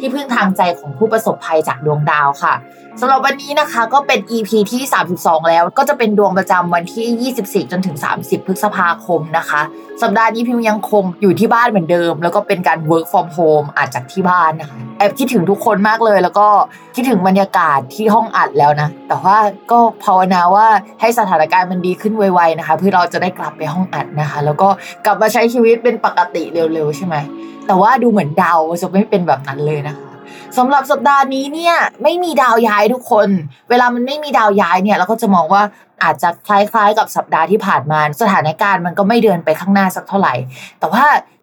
ที่พึ่งทางใจของผู้ประสบภัยจากดวงดาวค่ะสำหรับวันนี้นะคะก็เป็น EP ที่ 32 แล้วก็จะเป็นดวงประจำวันที่ 24 จนถึง 30 พฤษภาคมนะคะ สัปดาห์นี้พิมยังคงอยู่ที่บ้านเหมือนเดิม แล้วก็เป็นการ work from home อาจจากที่บ้านนะคะแอบคิดถึงทุกคนมากเลย แล้วก็คิดถึงบรรยากาศที่ห้องอัดแล้วนะ แต่ว่าก็ภาวนาว่าให้สถานการณ์มันดีขึ้นไวๆนะคะ เพื่อเราจะได้กลับไปห้องอัดนะคะ แล้วก็กลับมาใช้ชีวิตเป็นปกติเร็วๆใช่ไหม แต่ว่าดูเหมือนดาวจะไม่เป็นแบบนั้นเลยนะคะสำหรับสัปดาห์นี้เนี่ยไม่มีดาวย้ายทุกคน เวลามันไม่มีดาวย้ายเนี่ยเราก็จะมองว่าอาจจะคล้ายๆกับสัปดาห์ที่ผ่านมา สถานการณ์มันก็ไม่เดินไปข้างหน้าสักเท่าไหร่ แต่ว่า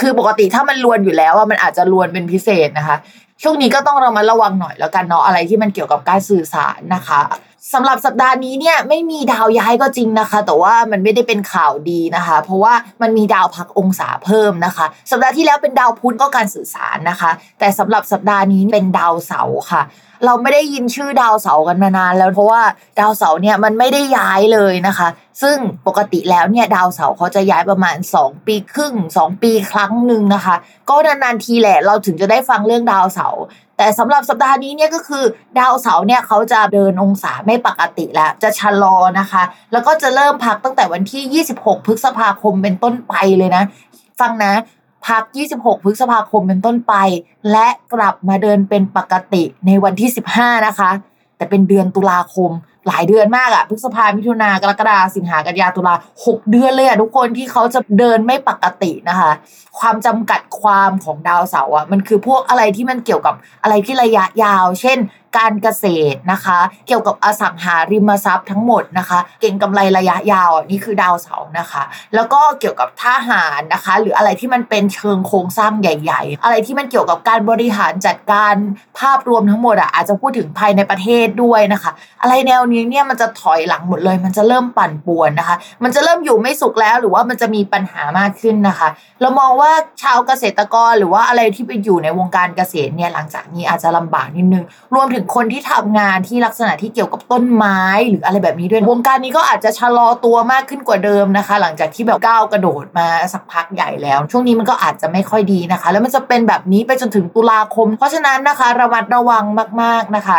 คือปกติถ้ามันลวนอยู่แล้วว่ามันอาจจะลวนเป็นพิเศษนะคะ ช่วงนี้ก็ต้องเรามาระวังหน่อยแล้วกันเนาะอะไรที่มันเกี่ยวกับการสื่อสารนะคะสำหรับสัปดาห์นี้เนี่ยไม่มีดาวย้ายก็จริงนะคะ แต่ว่ามันไม่ได้เป็นข่าวดีนะคะ เพราะว่ามันมีดาวพักองศาเพิ่มนะคะ สัปดาห์ที่แล้วเป็นดาวพุธก็การสื่อสารนะคะ แต่สำหรับสัปดาห์นี้เป็นดาวเสาร์ค่ะ เราไม่ได้ยินชื่อดาวเสาร์กันมานานแล้วเพราะว่าดาวเสาร์เนี่ยมันไม่ได้ย้ายเลยนะคะ ซึ่งปกติแล้วเนี่ยดาวเสาร์เขาจะย้ายประมาณ 2 ปีครึ่ง 2 ปีครั้งหนึ่งนะคะ ก็นานๆทีแหละเราถึงจะได้ฟังเรื่องดาวเสาร์แต่สำหรับสัปดาห์นี้เนี่ยก็คือดาวเสาร์เนี่ยเขาจะเดินองศาไม่ปกติแล้ว จะชะลอนะคะ แล้วก็จะเริ่มพักตั้งแต่วันที่ 26 พฤษภาคมเป็นต้นไปเลยนะ ฟังนะพัก 26 พฤษภาคมเป็นต้นไป และกลับมาเดินเป็นปกติในวันที่ 15 นะคะ แต่เป็นเดือนตุลาคม หลายเดือนมากอะพฤษภามิถุนากรกฎาสิงหากันยาตุลาหกเดือนเลยอะทุกคนที่เขาจะเดินไม่ปกตินะคะ ความจำกัดความของดาวเสาร์อะมันคือพวกอะไรที่มันเกี่ยวกับอะไรที่ระยะยาว เช่น การเกษตรนะคะ เกี่ยวกับอสังหาริมทรัพย์ทั้งหมดนะคะ เก่งกำไรระยะยาวนี่คือดาวเสาร์นะคะ แล้วก็เกี่ยวกับทหารนะคะ หรืออะไรที่มันเป็นเชิงโครงสร้างใหญ่ ๆ อะไรที่มันเกี่ยวกับการบริหารจัดการภาพรวมทั้งหมดอะอาจจะพูดถึงภายในประเทศด้วยนะคะ อะไรแนวนี้เนี่ยมันจะถอยหลังหมดเลย มันจะเริ่มปั่นป่วนนะคะ มันจะเริ่มอยู่ไม่สุขแล้วหรือว่ามันจะมีปัญหามากขึ้นนะคะ เรามองว่าชาวเกษตรกรหรือว่าอะไรที่ไปอยู่ในวงการเกษตรเนี่ยหลังจากนี้อาจจะลำบากนิดนึง รวมถึงคนที่ทำงานที่ลักษณะที่เกี่ยวกับต้นไม้หรืออะไรแบบนี้ด้วยวงการนี้ก็อาจจะชะลอตัวมากขึ้นกว่าเดิมนะคะ หลังจากที่แบบก้าวกระโดดมาสักพักใหญ่แล้ว ช่วงนี้มันก็อาจจะไม่ค่อยดีนะคะ แล้วมันจะเป็นแบบนี้ไปจนถึงตุลาคม เพราะฉะนั้นนะคะระมัดระวังมาก ๆนะคะ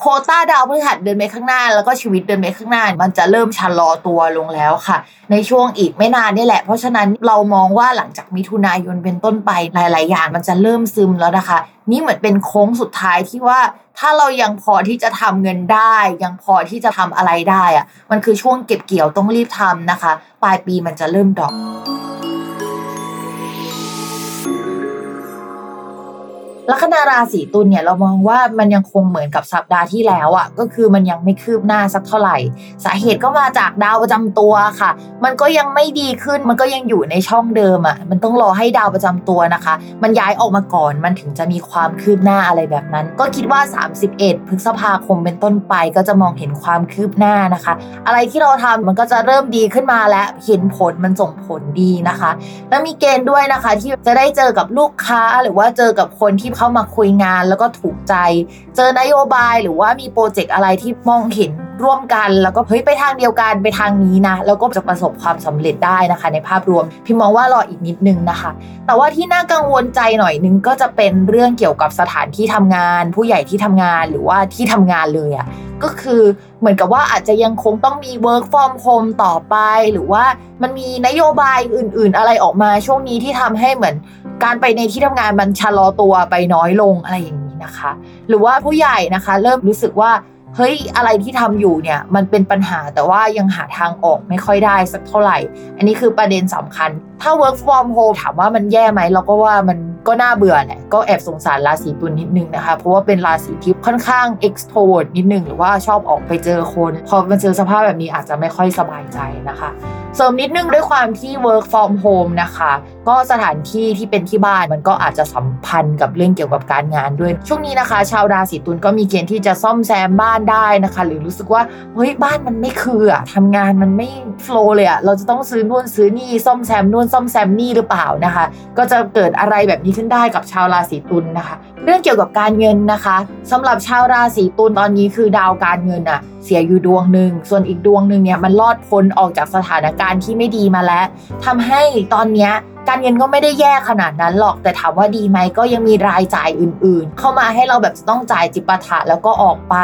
โคต้าดาวพฤหัสเดินไปข้างหน้า แล้วก็ชีวิตเดินไปข้างหน้า มันจะเริ่มชะลอตัวลงแล้วค่ะ ในช่วงอีกไม่นานนี่แหละ เพราะฉะนั้นเรามองว่าหลังจากมิถุนายนเป็นต้นไปหลาย ๆ อย่างมันจะเริ่มซึมแล้วนะคะ นี่เหมือนเป็นโค้งสุดท้ายที่ว่าถ้าเรายังพอที่จะทำเงินได้ ยังพอที่จะทำอะไรได้อะมันคือช่วงเก็บเกี่ยวต้องรีบทำนะคะ ปลายปีมันจะเริ่มดอก ลัคนาราศีตุลเนี่ยเรามองว่ามันยังคงเหมือนกับสัปดาห์ที่แล้วอะ่ะก็คือมันยังไม่คืบหน้าสักเท่าไหร่ สาเหตุก็มาจากดาวประจำตัวค่ะ มันก็ยังไม่ดีขึ้นมันก็ยังอยู่ในช่องเดิมอะ่ะมันต้องรอให้ดาวประจำตัวนะคะ มันย้ายออกมาก่อนมันถึงจะมีความคืบหน้าอะไรแบบนั้น ก็คิดว่า 31 พฤษภาคมเป็นต้นไปก็จะมองเห็นความคืบหน้านะคะ อะไรที่เราทำมันก็จะเริ่มดีขึ้นมาแล้วเห็นผลมันส่งผลดีนะคะ แล้วมีเกณฑ์ด้วยนะคะ ที่จะได้เจอกับลูกค้าหรือว่าเจอกับคนที่เข้ามาคุยงานแล้วก็ถูกใจ เจอนโยบายหรือว่ามีโปรเจกต์อะไรที่มองเห็นร่วมกัน แล้วก็เฮ้ยไปทางเดียวกันไปทางนี้นะแล้วก็จะประสบความสำเร็จได้นะคะ ในภาพรวม พี่มองว่ารออีกนิดนึงนะคะ แต่ว่าที่น่ากังวลใจหน่อยนึงก็จะเป็นเรื่องเกี่ยวกับสถานที่ทำงาน ผู้ใหญ่ที่ทำงานหรือว่าที่ทำงานเลยอะ่ะก็คือเหมือนกับว่าอาจจะยังคงต้องมี work from home ต่อไป หรือว่ามันมีนโยบายอื่น ๆ อะไรออกมาช่วงนี้ที่ทำให้เหมือน การไปในที่ทำงานมันชะลอตัวไปน้อยลงอะไรอย่างนี้นะคะ หรือว่าผู้ใหญ่นะคะ เริ่มรู้สึกว่าเฮ้ยอะไรที่ทำอยู่เนี่ยมันเป็นปัญหาแต่ว่ายังหาทางออกไม่ค่อยได้สักเท่าไหร่ อันนี้คือประเด็นสำคัญ ถ้า work from home ถามว่ามันแย่ไหมเราก็ว่ามันก็น่าเบื่อแหละ ก็แอบสงสารราศีตุลนิดนึงนะคะ เพราะว่าเป็นราศีที่ค่อนข้าง extrovert นิดนึงหรือว่าชอบออกไปเจอคน พอมาเจอสภาพแบบนี้อาจจะไม่ค่อยสบายใจนะคะเสริมนิดนึงด้วยความที่ work from home นะคะ ก็สถานที่ที่เป็นที่บ้านมันก็อาจจะสัมพันธ์กับเรื่องเกี่ยวกับการงานด้วย ช่วงนี้นะคะ ชาวราศีตุลก็มีเกณฑ์ที่จะซ่อมแซมบ้านได้นะคะ หรือรู้สึกว่าเฮ้ยบ้านมันไม่คืออะทำงานมันไม่โฟล์เลยอะเราจะต้องซื้อนู่นซื้อนี่ซ่อมแซมนู่นซ่อมแซมนี่หรือเปล่านะคะ ก็จะเกิดอะไรแบบนี้ขึ้นได้กับชาวราราศีตุลนะคะ เรื่องเกี่ยวกับการเงินนะคะสำหรับชาวราศีตุลตอนนี้คือดาวการเงินอะเสียอยู่ดวงหนึ่งส่วนอีกดวงหนึ่งเนี่ยมันรอดพ้นออกจากสถานการณ์ที่ไม่ดีมาแล้วทำให้ตอนเนี้ย การเงินก็ไม่ได้แย่ขนาดนั้นหรอกแต่ถามว่าดีไหมก็ยังมีรายจ่ายอื่น ๆ เข้ามาให้เราแบบต้องจ่ายจิปาถะแล้วก็ออกไป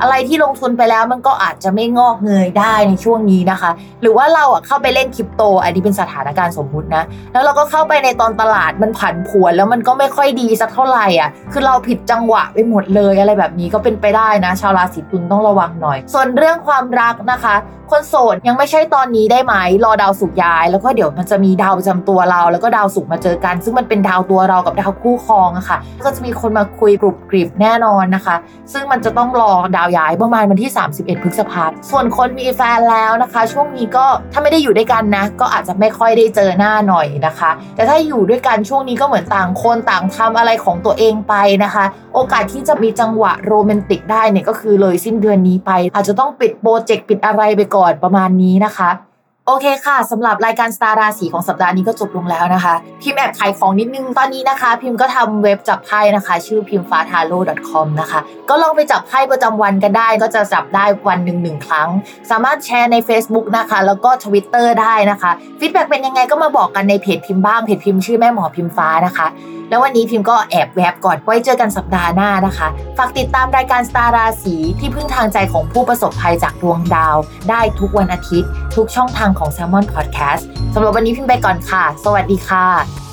อะไรที่ลงทุนไปแล้วมันก็อาจจะไม่งอกเงยได้ในช่วงนี้นะคะ หรือว่าเราอะเข้าไปเล่นคริปโต อันนี้เป็นสถานการณ์สมมุตินะ แล้วเราก็เข้าไปในตอนตลาดมันผันผวนแล้วมันก็ไม่ค่อยดีสักเท่าไหร่อะคือเราผิดจังหวะไปหมดเลยอะไรแบบนี้ก็เป็นไปได้นะ ชาวราศีตุลต้องระวังหน่อย ส่วนเรื่องความรักนะคะ คนโสดยังไม่ใช่ตอนนี้ได้ไหมรอดาวสุกย้าย แล้วก็เดี๋ยวมันจะมีดาวประจำตัวเราแล้วก็ดาวสุกมาเจอกัน ซึ่งมันเป็นดาวตัวเรากับดาวคู่ครองอะค่ะ ก็จะมีคนมาคุยกรุบกริบแน่นอนนะคะ ซึ่งมันจะต้องรอดาวย้ายประมาณวันที่ 31 พฤษภาคมส่วนคนมีแฟนแล้วนะคะ ช่วงนี้ก็ถ้าไม่ได้อยู่ด้วยกันนะ ก็อาจจะไม่ค่อยได้เจอหน้าหน่อยนะคะ แต่ถ้าอยู่ด้วยกันช่วงนี้ก็เหมือนต่างคนต่างทำอะไรของตัวเองไปนะคะ โอกาสที่จะมีจังหวะโรแมนติกได้เนี่ยก็คือเลยสิ้นเดือนนี้ไป อาจจะต้องปิดโปรเจกต์ปิดอะไรไปก่อนประมาณนี้นะคะ โอเคค่ะสำหรับรายการสตาร์ราศีของสัปดาห์นี้ก็จบลงแล้วนะคะ พิมพ์แอบขายของนิดนึงตอนนี้นะคะ พิมพ์ก็ทำเว็บจับไพ่นะคะ ชื่อพิมฟ้าทาโร่ .com นะคะ ก็ลองไปจับไพ่ประจำวันกันได้ ก็จะจับได้วันหนึ่งหนึ่งครั้ง สามารถแชร์ใน Facebook นะคะ แล้วก็ Twitter ได้นะคะ feedback เป็นยังไงก็มาบอกกันในเพจพิมพ์บ้างเพจพิมพ์ชื่อแม่หมอพิมฟ้านะคะ แล้ววันนี้พิมพ์ก็แอบแวบก่อนไว้เจอกันสัปดาห์หน้านะคะฝากติดตามรายการสตาร์ราศีที่พึ่งทางใจของผู้ประสบภัยจากดวงดาว ได้ทุกวันอาทิตย์ ทุกช่องทางของ Salmon Podcast สำหรับวันนี้พิมพ์ไปก่อนค่ะ สวัสดีค่ะ